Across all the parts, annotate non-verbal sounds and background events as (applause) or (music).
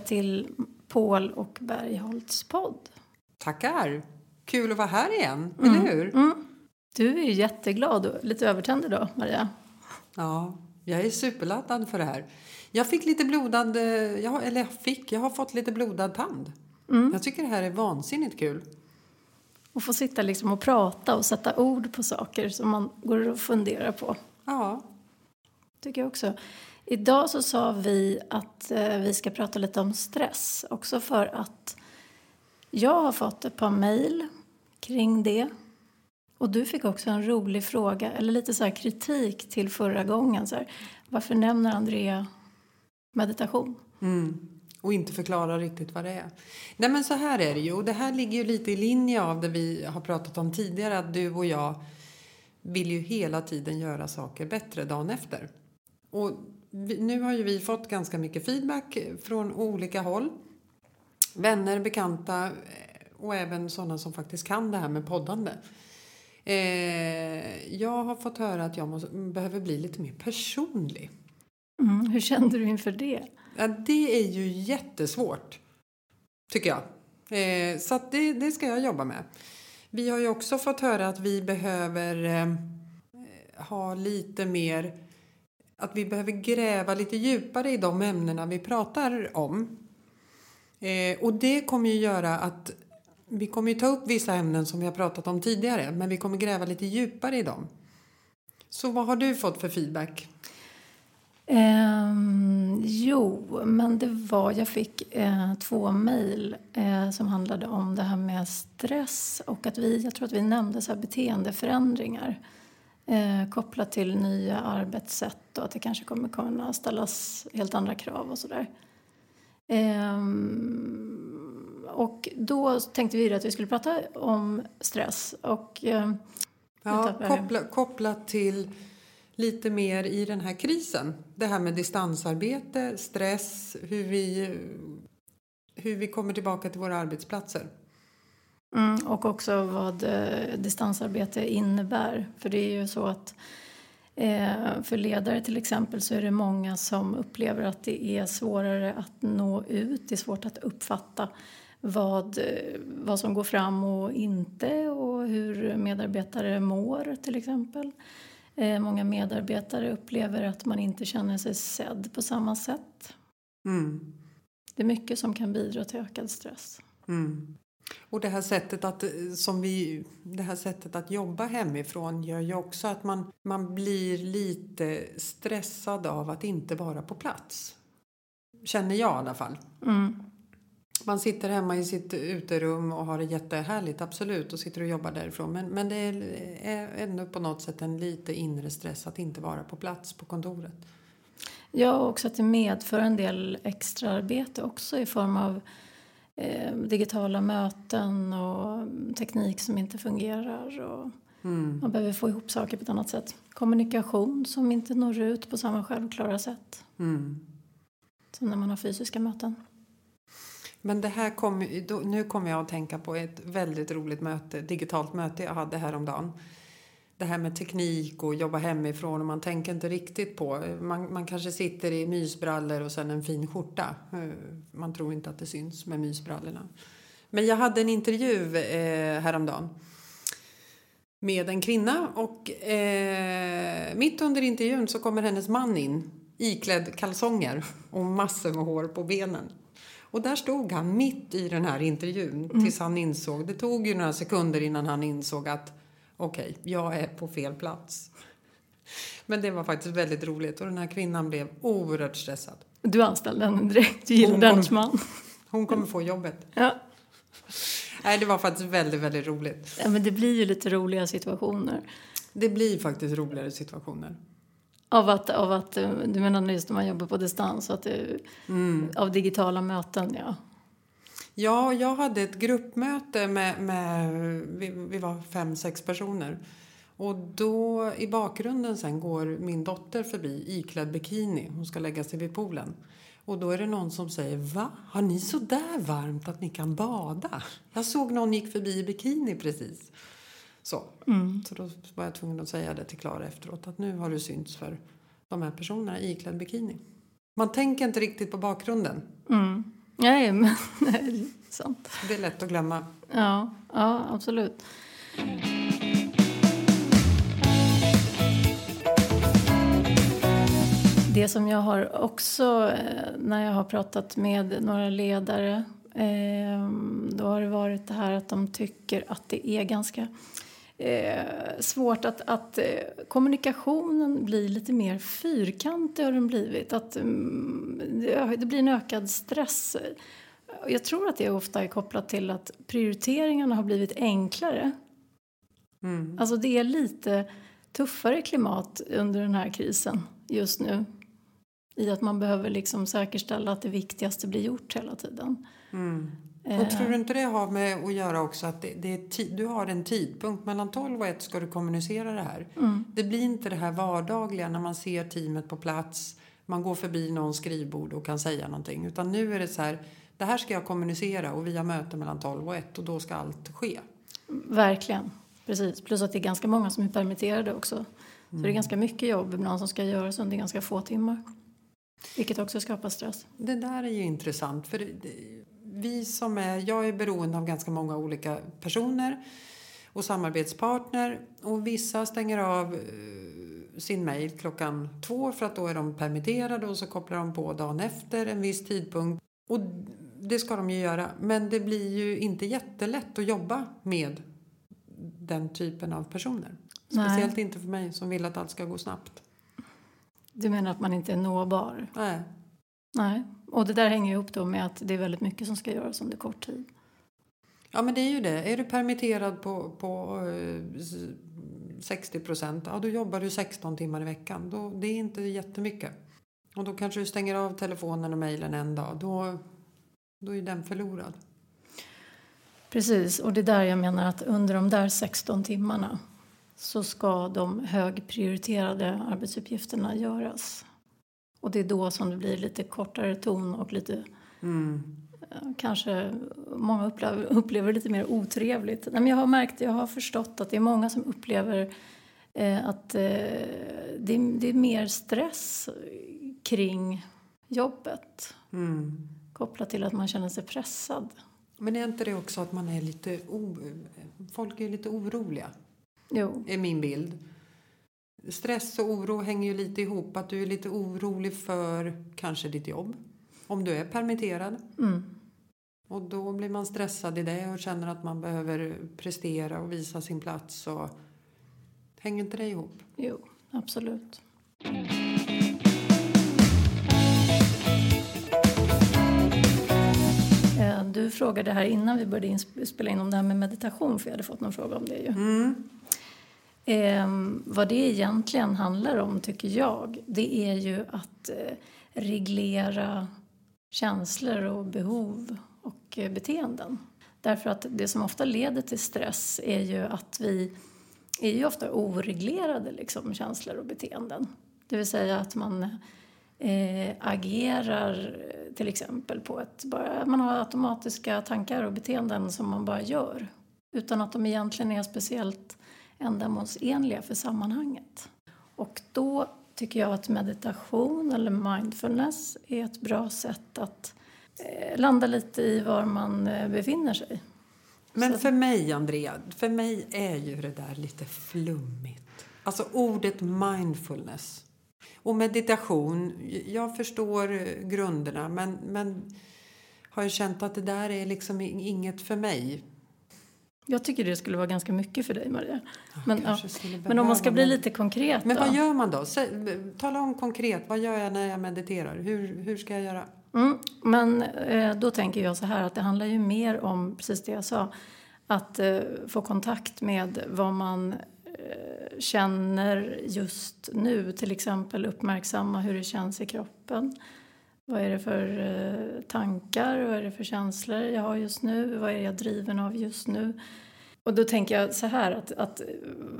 tillbaka till Paul och Bergholts podd. Tackar! Kul att vara här igen, Mm. eller hur? Mm. Du är ju jätteglad och lite övertänd idag, Maria. Ja, jag är superladdad för det här. Jag fick lite blodad, eh, jag, eller jag fick, jag har fått lite blodad tand. Mm. Jag tycker det här är vansinnigt kul. Och få sitta liksom och prata och sätta ord på saker som man går och funderar på. Ja, tycker jag också. Idag så sa vi att eh, vi ska prata lite om stress. Också för att jag har fått ett par mejl kring det. Och du fick också en rolig fråga, eller lite så här kritik till förra gången. Så här, varför nämner Andrea meditation? mm. och inte förklara riktigt vad det är. Nej men så här är det ju, och det här ligger ju lite i linje av det vi har pratat om tidigare, att du och jag vill ju hela tiden göra saker bättre dagen efter. Och nu har ju vi fått ganska mycket feedback från olika håll. Vänner, bekanta eh, och även sådana som faktiskt kan det här med poddande. Eh, jag har fått höra att jag måste, behöver bli lite mer personlig. Mm, hur kände du inför det? Ja, det är ju jättesvårt, tycker jag. Eh, så det, det ska jag jobba med. Vi har ju också fått höra att vi behöver eh, ha lite mer... Att vi behöver gräva lite djupare i de ämnena vi pratar om. Eh, och det kommer ju göra att vi kommer ju ta upp vissa ämnen som vi har pratat om tidigare, men vi kommer gräva lite djupare i dem. Så vad har du fått för feedback? Ehm, jo, men det var... Jag fick eh, två mejl eh, som handlade om det här med stress och att vi, jag tror att vi nämnde så här beteendeförändringar eh, kopplat till nya arbetssätt och att det kanske kommer kunna ställas helt andra krav och sådär. Ehm, och då tänkte vi att vi skulle prata om stress och eh, Ja, koppla, kopplat till lite mer i den här krisen. Det här med distansarbete, stress, hur vi, hur vi kommer tillbaka till våra arbetsplatser. Mm, och också vad eh, distansarbete innebär. För det är ju så att eh, för ledare till exempel så är det många som upplever att det är svårare att nå ut. Det är svårt att uppfatta vad, eh, vad som går fram och inte och hur medarbetare mår till exempel. Eh, många medarbetare upplever att man inte känner sig sedd på samma sätt. Mm. Det är mycket som kan bidra till ökad stress. Mm. Och det här, sättet att, eh, som vi, det här sättet att jobba hemifrån gör ju också att man, man blir lite stressad av att inte vara på plats. Känner jag i alla fall. Mm. Man sitter hemma i sitt uterum och har det jättehärligt, absolut, och sitter och jobbar därifrån. Men, men det är ändå på något sätt en lite inre stress att inte vara på plats på kontoret. Ja, och också att det medför en del extraarbete också i form av eh, digitala möten och teknik som inte fungerar. Och Mm. man behöver få ihop saker på ett annat sätt. Kommunikation som inte når ut på samma självklara sätt Mm. som när man har fysiska möten. Men det här kom, nu kommer jag att tänka på ett väldigt roligt möte, digitalt möte jag hade häromdagen. Det här med teknik och jobba hemifrån och man tänker inte riktigt på. Man, man kanske sitter i mysbrallor och sen en fin skjorta. Eh, Man tror inte att det syns med mysbrallorna. Men jag hade en intervju eh, häromdagen med en kvinna och eh, mitt under intervjun så kommer hennes man in iklädd kalsonger och massor med hår på benen. Och där stod han mitt i den här intervjun tills han insåg, det tog ju några sekunder innan han insåg att okej, jag är på fel plats. Men det var faktiskt väldigt roligt och den här kvinnan blev oerhört stressad. Du anställde henne direkt, du gillade hennes man. Hon kommer få jobbet. Ja. Nej, det var faktiskt väldigt, väldigt roligt. ja, men det blir ju lite roliga situationer. Det blir faktiskt roligare situationer. Av att, av att, eh, du menar just när man jobbar på distans, att det, Mm. av digitala möten, ja. Ja, jag hade ett gruppmöte med, med vi, vi var fem, sex personer. Och då i bakgrunden sen går min dotter förbi iklädd bikini. Hon ska lägga sig vid poolen. Och då är det någon som säger, va? Har ni så där varmt att ni kan bada? Jag såg någon gick förbi i bikini precis. Så, Mm. så då var jag tvungen att säga det till Klara efteråt att nu har det synts för de här personerna iklädd bikini. Man tänker inte riktigt på bakgrunden. Mm. Nej, men (laughs) det är sant. Det är lätt att glömma. Ja, ja absolut. Det som jag har också, eh, när jag har pratat med några ledare eh, då har det varit det här att de tycker att det är ganska eh, svårt att, att kommunikationen blir lite mer fyrkantig har den blivit. Att mm, det blir en ökad stress. Jag tror att det ofta är kopplat till att prioriteringarna har blivit enklare. Mm. Alltså det är lite tuffare klimat under den här krisen just nu i att man behöver liksom säkerställa att det viktigaste blir gjort hela tiden. Mm. Och tror du inte det har med att göra också att det, det är du har en tidpunkt mellan 12 och 1 ska du kommunicera det här. Mm. Det blir inte det här vardagliga när man ser teamet på plats, man går förbi någon skrivbord och kan säga någonting. Utan nu är det så här, det här ska jag kommunicera och vi har möte mellan 12 och 1 och då ska allt ske. Verkligen, precis. Plus att det är ganska många som är permitterade också. Så det är mm. ganska mycket jobb ibland som ska göras under ganska få timmar. Vilket också skapar stress. Det där är ju intressant. För vi som är, jag är beroende av ganska många olika personer och samarbetspartner. Och vissa stänger av eh, sin mejl klockan två för att då är de permitterade och så kopplar de på dagen efter en viss tidpunkt. Och det ska de ju göra. Men det blir ju inte jättelätt att jobba med den typen av personer. Speciellt Nej. inte för mig som vill att allt ska gå snabbt. Du menar att man inte är nåbar? Nej. Nej. Och det där hänger ihop då med att det är väldigt mycket som ska göras under kort tid. Ja, men det är ju det. Är du permitterad på, på 60 eh, procent, ja då jobbar du 16 timmar i veckan. Då, det är inte jättemycket. Och då kanske du stänger av telefonen och mejlen en dag. Då, då är den förlorad. Precis, och det är där jag menar att under de där 16 timmarna så ska de högprioriterade arbetsuppgifterna göras. Och det är då som det blir lite kortare ton och lite mm. kanske många upplever, upplever lite mer otrevligt. Men jag har märkt, jag har förstått att det är många som upplever eh, att eh, det, är, det, är, mer stress kring jobbet mm. kopplat till att man känner sig pressad. Men är inte det också att man är lite... O, folk är lite oroliga? Jo. är min bild. Stress och oro hänger ju lite ihop. Att du är lite orolig för kanske ditt jobb. Om du är permitterad. Mm. Och då blir man stressad i det och känner att man behöver prestera och visa sin plats. Och... Hänger inte det ihop? Jo, absolut. Eh, du frågade här innan vi började spela in om det här med meditation, för jag hade fått någon fråga om det ju. Mm. Eh, vad det egentligen handlar om, tycker jag, det är ju att eh, reglera känslor och behov och eh, beteenden. Därför att det som ofta leder till stress är ju att vi är ju ofta oreglerade liksom, känslor och beteenden. Det vill säga att man eh, agerar till exempel på ett... Bara, man har automatiska tankar och beteenden som man bara gör utan att de egentligen är speciellt ändamålsenliga för sammanhanget. Och då tycker jag att meditation eller mindfulness är ett bra sätt att eh, landa lite i var man eh, befinner sig. Men för mig, Andrea, för mig är ju det där lite flummigt. Alltså ordet mindfulness och meditation. Jag förstår grunderna, men, men har ju känt att det där är liksom inget för mig. Jag tycker det skulle vara ganska mycket för dig, Maria. Men, ja, men om man ska bli lite konkret Men vad gör man då? Tala om konkret. Vad gör jag när jag mediterar? Hur, hur ska jag göra? Mm, men eh, då tänker jag så här att det handlar ju mer om precis det jag sa. Att eh, få kontakt med vad man eh, känner just nu. Till exempel uppmärksamma hur det känns i kroppen. Vad är det för eh, tankar, vad är det för känslor jag har just nu? Vad är jag driven av just nu? Och då tänker jag så här att, att eh,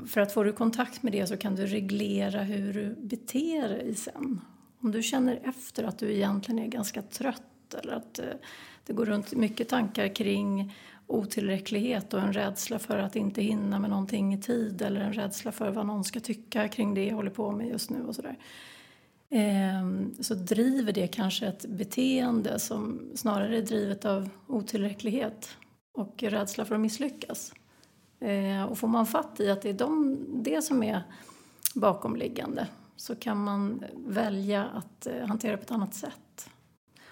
för att få du kontakt med det så kan du reglera hur du beter dig sen. Om du känner efter att du egentligen är ganska trött eller att eh, det går runt mycket tankar kring otillräcklighet och en rädsla för att inte hinna med någonting i tid eller en rädsla för vad någon ska tycka kring det jag håller på med just nu och sådär. Ehm, så driver det kanske ett beteende som snarare är drivet av otillräcklighet och rädsla för att misslyckas. Ehm, och får man fatt i att det är de, det som är bakomliggande så kan man välja att eh, hantera det på ett annat sätt.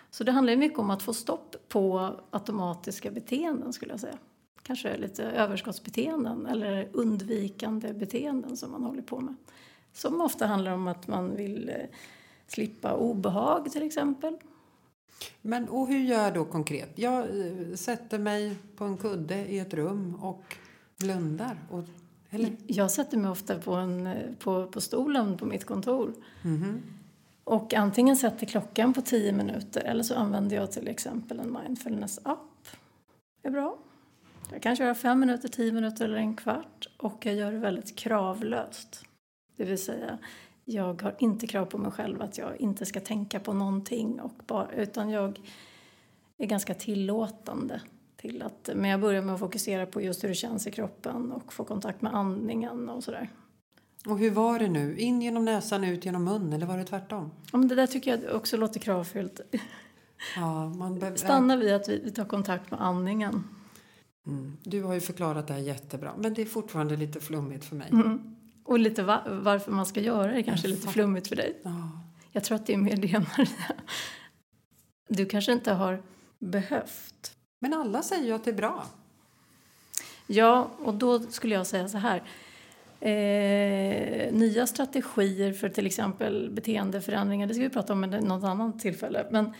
Så det handlar mycket om att få stopp på automatiska beteenden skulle jag säga. Kanske lite överskottsbeteenden eller undvikande beteenden som man håller på med. Som ofta handlar om att man vill eh, slippa obehag till exempel. Men och hur gör jag då konkret? Jag eh, sätter mig på en kudde i ett rum och blundar. Och, eller? Jag sätter mig ofta på, en, på, på stolen på mitt kontor. Mhm. Och antingen sätter klockan på 10 minuter eller så använder jag till exempel en mindfulness-app. Det är bra. Jag kan köra 5 minuter, 10 minuter eller en kvart och jag gör det väldigt kravlöst. Det vill säga, jag har inte krav på mig själv att jag inte ska tänka på någonting och bara, utan jag är ganska tillåtande till att, men jag börjar med att fokusera på just hur det känns i kroppen och få kontakt med andningen och sådär. Och hur var det nu? In genom näsan, ut genom munnen eller var det tvärtom? Ja, men det där tycker jag också låter kravfyllt. Ja, man be- (laughs) Stanna vid att vi, vi tar kontakt med andningen. Mm. Du har ju förklarat det här jättebra, men det är fortfarande lite flummigt för mig. Mm. Och lite va- varför man ska göra det kanske är lite flummigt för dig. Ja. Jag tror att det är mer det Maria. Du kanske inte har behövt. Men alla säger ju att det är bra. Ja, och då skulle jag säga så här. Eh, nya strategier för till exempel beteendeförändringar, det ska vi prata om vid något annat tillfälle. Men,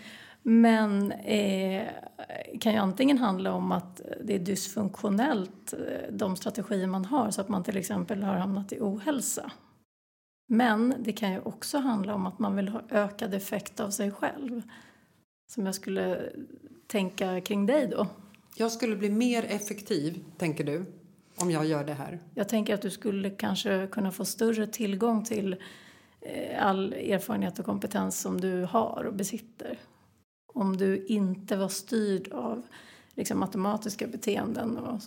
men eh, kan ju antingen handla om att det är dysfunktionellt, eh, de strategier man har, så att man till exempel har hamnat i ohälsa. Men det kan ju också handla om att man vill ha ökad effekt av sig själv. Som jag skulle tänka kring dig då. Jag skulle bli mer effektiv, tänker du, om jag gör det här. Jag tänker att du skulle kanske kunna få större tillgång till eh, all erfarenhet och kompetens som du har och besitter. Om du inte var styrd av liksom, automatiska beteenden och,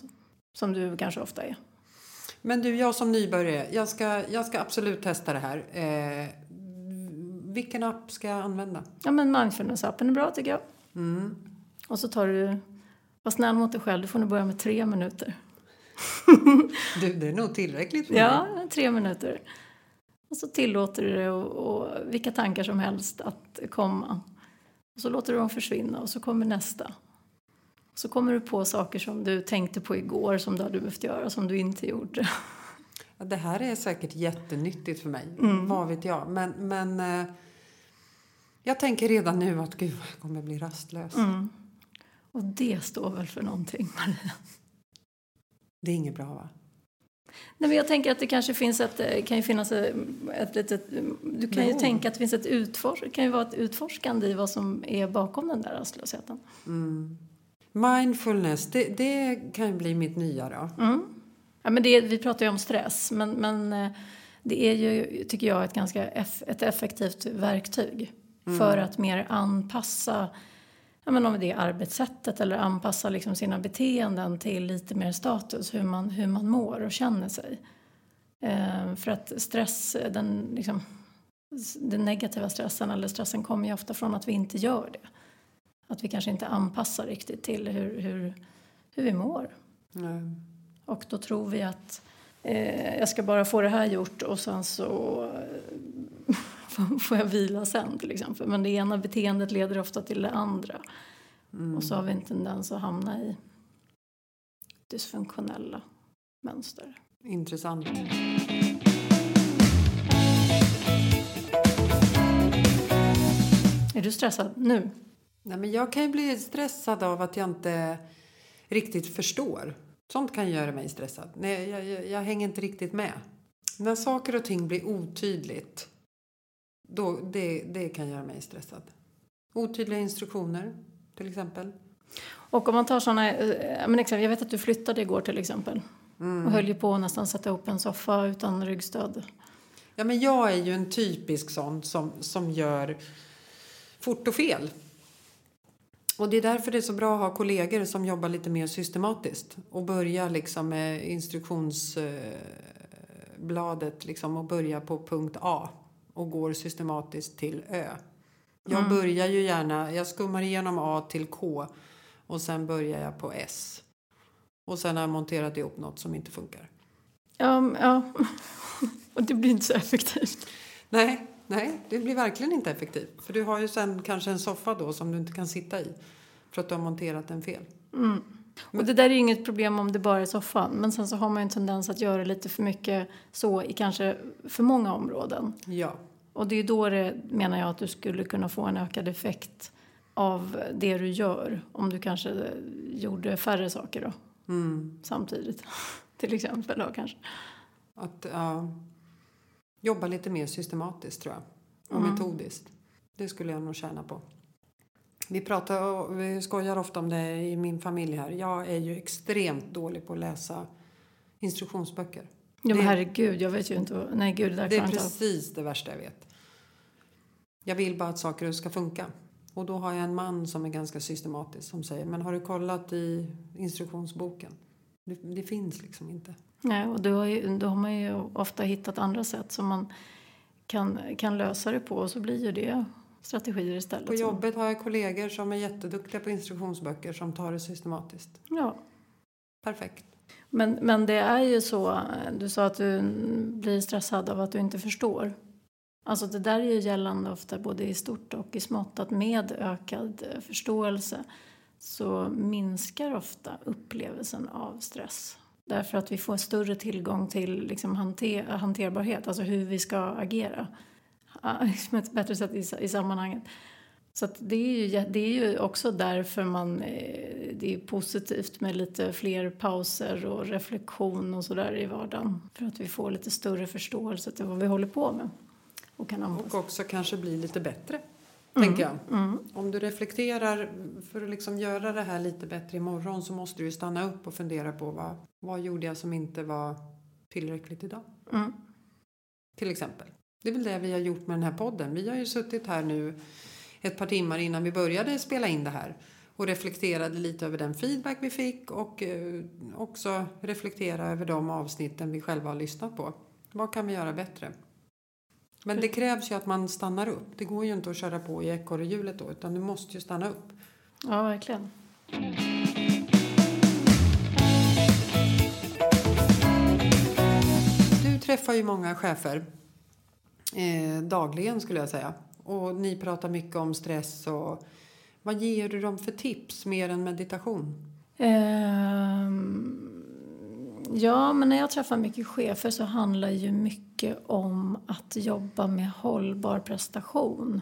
som du kanske ofta är. Men du, jag som nybörjare, jag ska, jag ska absolut testa det här. Eh, vilken app ska jag använda? Ja, men mindfulness-appen är bra tycker jag. Mm. Och så tar du, var snäll mot dig själv, du får nog börja med tre minuter. (laughs) Du, det är nog tillräckligt för mig. Ja, tre minuter. Och så tillåter du det och, och vilka tankar som helst att komma. Och så låter du dem försvinna och så kommer nästa. Och så kommer du på saker som du tänkte på igår som du hade behövt göra som du inte gjorde. Ja, Det här är säkert jättenyttigt för mig. Mm. Vad vet jag. Men, men eh, jag tänker redan nu att gud, jag kommer bli rastlös. Mm. Och det står väl för någonting, Maria? Det är inget bra va? Nej, men jag tänker att det kanske finns ett, eh, kan ju finnas ett, ett litet... Du kan ju tänka att det finns ett utfors, kan ju vara ett utforskande i vad som är bakom den där rastlösheten. Mm. Mindfulness, det, det kan ju bli mitt nya då. Mm. Ja, men det, vi pratar ju om stress, men, men eh, det är ju, tycker jag, ett ganska eff, ett effektivt verktyg för att mer anpassa ja, men om det är arbetssättet eller anpassa liksom sina beteenden till lite mer status, hur man, hur man mår och känner sig. Eh, för att stress, den, liksom, den negativa stressen eller stressen kommer ju ofta från att vi inte gör det. Att vi kanske inte anpassar riktigt till hur, hur, hur vi mår. Mm. Och då tror vi att eh, jag ska bara få det här gjort och sen så får jag vila sen till exempel. Men det ena beteendet leder ofta till det andra. Och så har vi en tendens att hamna i dysfunktionella mönster. Intressant. Är du stressad nu? Nej, men jag kan ju bli stressad av att jag inte riktigt förstår. Sånt kan göra mig stressad. Nej, jag, jag, jag hänger inte riktigt med. När saker och ting blir otydligt, då, det, det kan göra mig stressad. Otydliga instruktioner, till exempel. Och om man tar såna, eh, men exempel, jag vet att du flyttade igår till exempel. Och höll ju på att nästan sätta ihop en soffa utan ryggstöd. Ja, men jag är ju en typisk sån som, som gör fort och fel. Och det är därför det är så bra att ha kollegor som jobbar lite mer systematiskt och börja liksom med instruktionsbladet liksom och börja på punkt A och går systematiskt till Ö. Jag Mm. börjar ju gärna, jag skummar igenom A till K och sen börjar jag på S. Och sen har jag monterat ihop något som inte funkar. Ja, m- ja. (laughs) och det blir inte så effektivt. Nej, nej, det blir verkligen inte effektivt. För du har ju sen kanske en soffa då som du inte kan sitta i. För att du har monterat den fel. Mm. Och det där är ju inget problem om det bara är soffan. Men sen så har man en tendens att göra lite för mycket så i kanske för många områden. Ja, Och det är då det menar jag att du skulle kunna få en ökad effekt av det du gör. Om du kanske gjorde färre saker då, mm. samtidigt. (laughs) Till exempel då kanske. att ja, jobba lite mer systematiskt tror jag. Och Mm. metodiskt. Det skulle jag nog tjäna på. Vi, pratar, vi skojar ofta om det i min familj här. Jag är ju extremt dålig på att läsa instruktionsböcker. Ja, men herregud, jag vet ju inte. Nej, gud, det Det är precis det värsta jag vet. Jag vill bara att saker ska funka. Och då har jag en man som är ganska systematisk som säger Men har du kollat i instruktionsboken? Det, det finns liksom inte. Nej, och då har, ju, då har man ju ofta hittat andra sätt som man kan, kan lösa det på. Och så blir ju det strategier istället. På jobbet har jag kollegor som är jätteduktiga på instruktionsböcker som tar det systematiskt. Ja. Perfekt. Men, men det är ju så, du sa att du blir stressad av att du inte förstår. Alltså det där är ju gällande ofta både i stort och i smått att med ökad förståelse så minskar ofta upplevelsen av stress. Därför att vi får större tillgång till liksom hanter, hanterbarhet, alltså hur vi ska agera. Ah, (laughs) Som ett bättre sätt i, i sammanhanget. Så det, är ju, det är ju också därför man, eh, det är positivt med lite fler pauser och reflektion och sådär i vardagen. För att vi får lite större förståelse till vad vi håller på med. Och kan Och också kanske bli lite bättre. Mm. Tänker jag. Mm. Om du reflekterar för att liksom göra det här lite bättre imorgon så måste du stanna upp och fundera på vad, vad gjorde jag som inte var tillräckligt idag? Mm. Till exempel. Det är väl det vi har gjort med den här podden. Vi har ju suttit här nu ett par timmar innan vi började spela in det här och reflekterade lite över den feedback vi fick och eh, också reflektera över de avsnitten vi själva har lyssnat på. Vad kan vi göra bättre? Men det krävs ju att man stannar upp. Det går ju inte att köra på i ekorrhjulet då utan du måste ju stanna upp. Ja, verkligen. Du träffar ju många chefer eh, dagligen skulle jag säga. Och ni pratar mycket om stress och vad ger du dem för tips mer än meditation? Um... ja, men när jag träffar mycket chefer så handlar ju mycket om att jobba med hållbar prestation.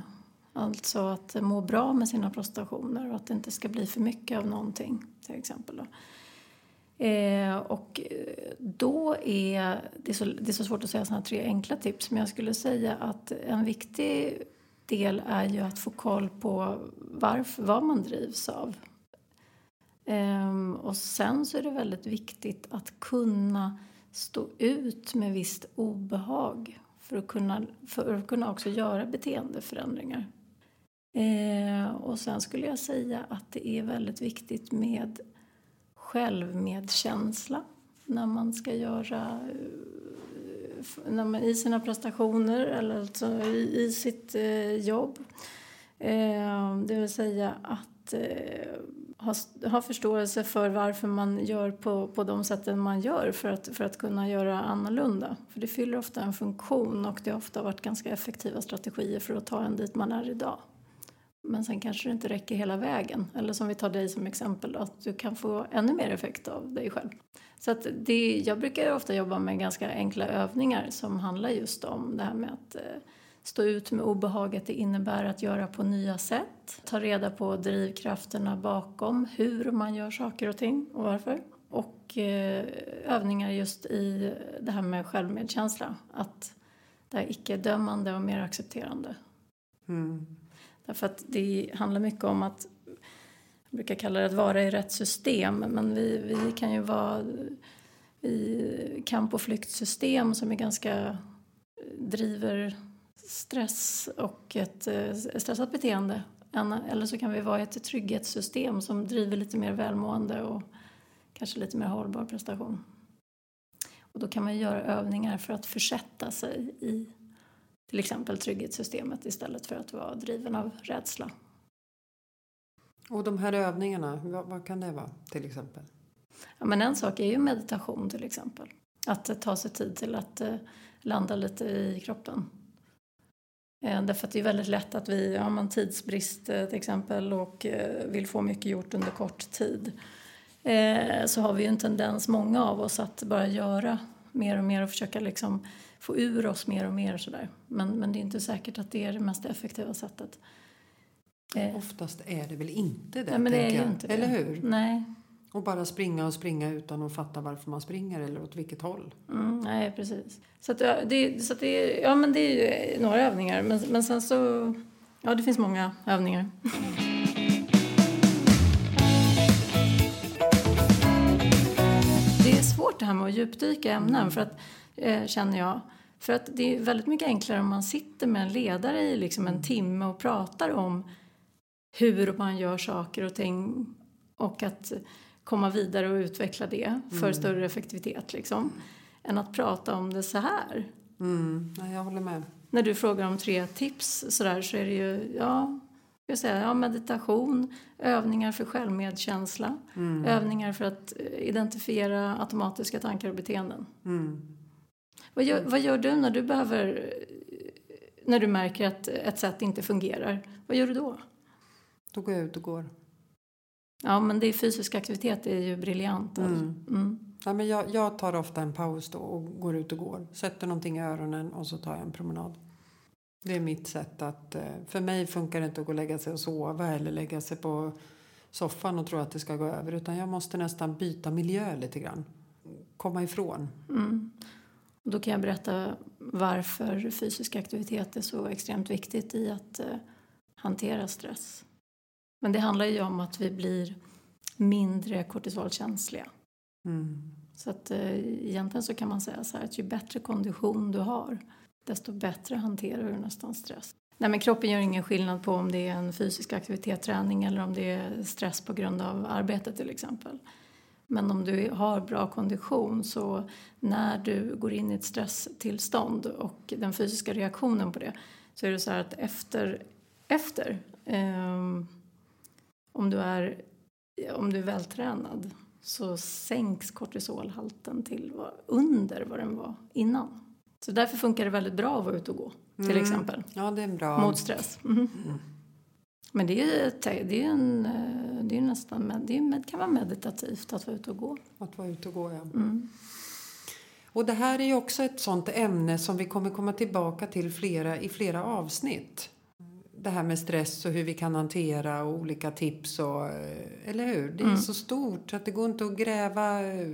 Alltså att må bra med sina prestationer och att det inte ska bli för mycket av någonting till exempel. Eh, och eh, då är det, är så, det är så svårt att säga sådana här tre enkla tips men jag skulle säga att en viktig del är ju att få koll på varför, vad man drivs av. Eh, och sen så är det väldigt viktigt att kunna stå ut med visst obehag för att kunna, för att kunna också göra beteendeförändringar. Eh, och sen skulle jag säga att det är väldigt viktigt med självmedkänsla när man ska göra eh, när man, i sina prestationer eller alltså i, i sitt eh, jobb. Eh, det vill säga att eh, ha, ha förståelse för varför man gör på, på de sätten man gör för att, för att kunna göra annorlunda. För det fyller ofta en funktion och det har ofta varit ganska effektiva strategier för att ta en dit man är idag. Men sen kanske det inte räcker hela vägen. Eller som vi tar dig som exempel, då, att du kan få ännu mer effekt av dig själv. Så att det, jag brukar ofta jobba med ganska enkla övningar som handlar just om det här med att eh, stå ut med obehaget det innebär att göra på nya sätt. Ta reda på drivkrafterna bakom hur man gör saker och ting och varför. Och eh, övningar just i det här med självmedkänsla. Att det är icke-dömande och mer accepterande. Mm. Därför att det handlar mycket om att, jag brukar kalla det att vara i rätt system, men vi, vi kan ju vara i kamp och flyktsystem som är ganska, driver stress och ett eh, stressat beteende. Eller så kan vi vara i ett trygghetssystem som driver lite mer välmående och kanske lite mer hållbar prestation. Och då kan man göra övningar för att försätta sig i till exempel trygghetssystemet istället för att vara driven av rädsla. Och de här övningarna, vad, vad kan det vara till exempel? Ja, men en sak är ju meditation till exempel. Att ta sig tid till att eh, landa lite i kroppen. Eh, därför att det är väldigt lätt att vi har man tidsbrist eh, till exempel och eh, vill få mycket gjort under kort tid. Eh, så har vi ju en tendens, många av oss, att bara göra mer och mer och försöka liksom få ur oss mer och mer. Sådär. Men, men det är inte säkert att det är det mest effektiva sättet. Eh. Oftast är det väl inte det, Nej, men det är inte Eller det. hur? Nej. Och bara springa och springa utan att fatta varför man springer eller åt vilket håll. Mm, nej, precis. Så, att, ja, det, så det, ja, men det är ju några övningar. Men, men sen så... Ja, det finns många övningar. Svårt det här med att djupdyka i ämnen, för att, eh, känner jag. För att det är väldigt mycket enklare om man sitter med en ledare i liksom en timme och pratar om hur man gör saker och ting och att komma vidare och utveckla det för Mm. större effektivitet liksom. Än att prata om det så här. Mm, nej, jag håller med. När du frågar om tre tips så, där, så är det ju ja, jag säga, ja, meditation, övningar för självmedkänsla, Mm. övningar för att eh, identifiera automatiska tankar och beteenden. Mm. Vad gör, vad gör du när du behöver när du märker att ett sätt inte fungerar? Vad gör du då? Då går jag ut och går. Ja, men det är fysisk aktivitet är ju briljant. alltså. Mm. Mm. Ja, men jag, jag tar ofta en paus då och går ut och går. Sätter någonting i öronen och så tar jag en promenad. Det är mitt sätt att... eh, För mig funkar det inte att gå och lägga sig och sova eller lägga sig på soffan och tro att det ska gå över. Utan jag måste nästan byta miljö lite grann. Komma ifrån. Mm. Då kan jag berätta varför fysisk aktivitet är så extremt viktigt i att eh, hantera stress. Men det handlar ju om att vi blir mindre kortisolkänsliga. Mm. Så att eh, egentligen så kan man säga så här att ju bättre kondition du har desto bättre hanterar du nästan stress. Nej men kroppen gör ingen skillnad på om det är en fysisk aktivitet, träning eller om det är stress på grund av arbetet till exempel. Men om du har bra kondition så när du går in i ett stresstillstånd och den fysiska reaktionen på det så är det så här att efter, efter ehm, om, du är, om du är vältränad så sänks kortisolhalten till under vad den var innan. Så därför funkar det väldigt bra att vara ute och gå till Mm. exempel Ja, det är bra... mot stress. Mhm. Men det är, det är, en, eh, det är nästan det är, med- kan vara meditativt att vara ute och gå. Att vara ute och gå, ja. Mm. Och det här är ju också ett sånt ämne som vi kommer komma tillbaka till flera, i flera avsnitt. Det här med stress och hur vi kan hantera och olika tips och, eh, eller hur? Det är Mm. så stort så att det går inte att gräva, eh,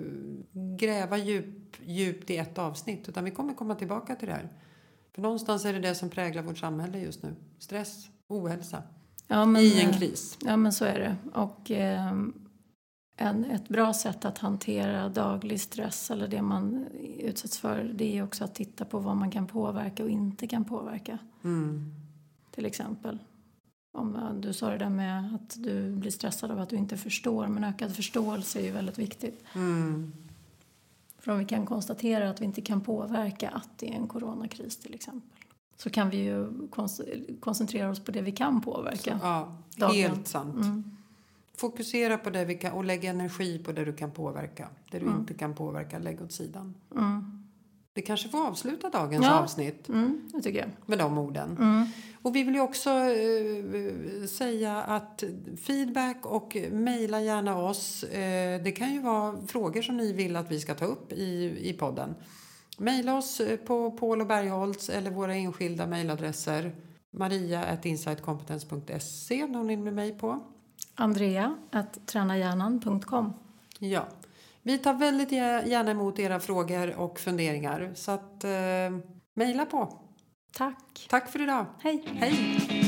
gräva djup, djupt i ett avsnitt utan vi kommer komma tillbaka till det här. För någonstans är det det som präglar vårt samhälle just nu. Stress, ohälsa Ja, men, i en eh, kris. Ja, men så är det. Och ehm, en, ett bra sätt att hantera daglig stress eller det man utsätts för det är också att titta på vad man kan påverka och inte kan påverka. Mm. Till exempel. Om du sa det där med att du blir stressad av att du inte förstår. Men ökad förståelse är ju väldigt viktigt. Mm. För om vi kan konstatera att vi inte kan påverka att det är en coronakris till exempel. Så kan vi ju koncentrera oss på det vi kan påverka. Ja, Dagligen. helt sant. Mm. Fokusera på det vi kan och lägg energi på det du kan påverka. Det du Mm. inte kan påverka, lägg åt sidan. Mm. Vi kanske får avsluta dagens Ja. avsnitt Mm, det tycker jag. med de orden. Mm. Och vi vill ju också eh, säga att feedback och mejla gärna oss. Eh, det kan ju vara frågor som ni vill att vi ska ta upp i, i podden. Mejla oss eh, på Paul och Bergholtz eller våra enskilda mejladresser. maria.insightcompetence.se når ni med mig på. Andrea tränahjärnan.com. Ja, vi tar väldigt gär- gärna emot era frågor och funderingar. Så att eh, mejla på. Tack. Tack för idag. Hej. Hej!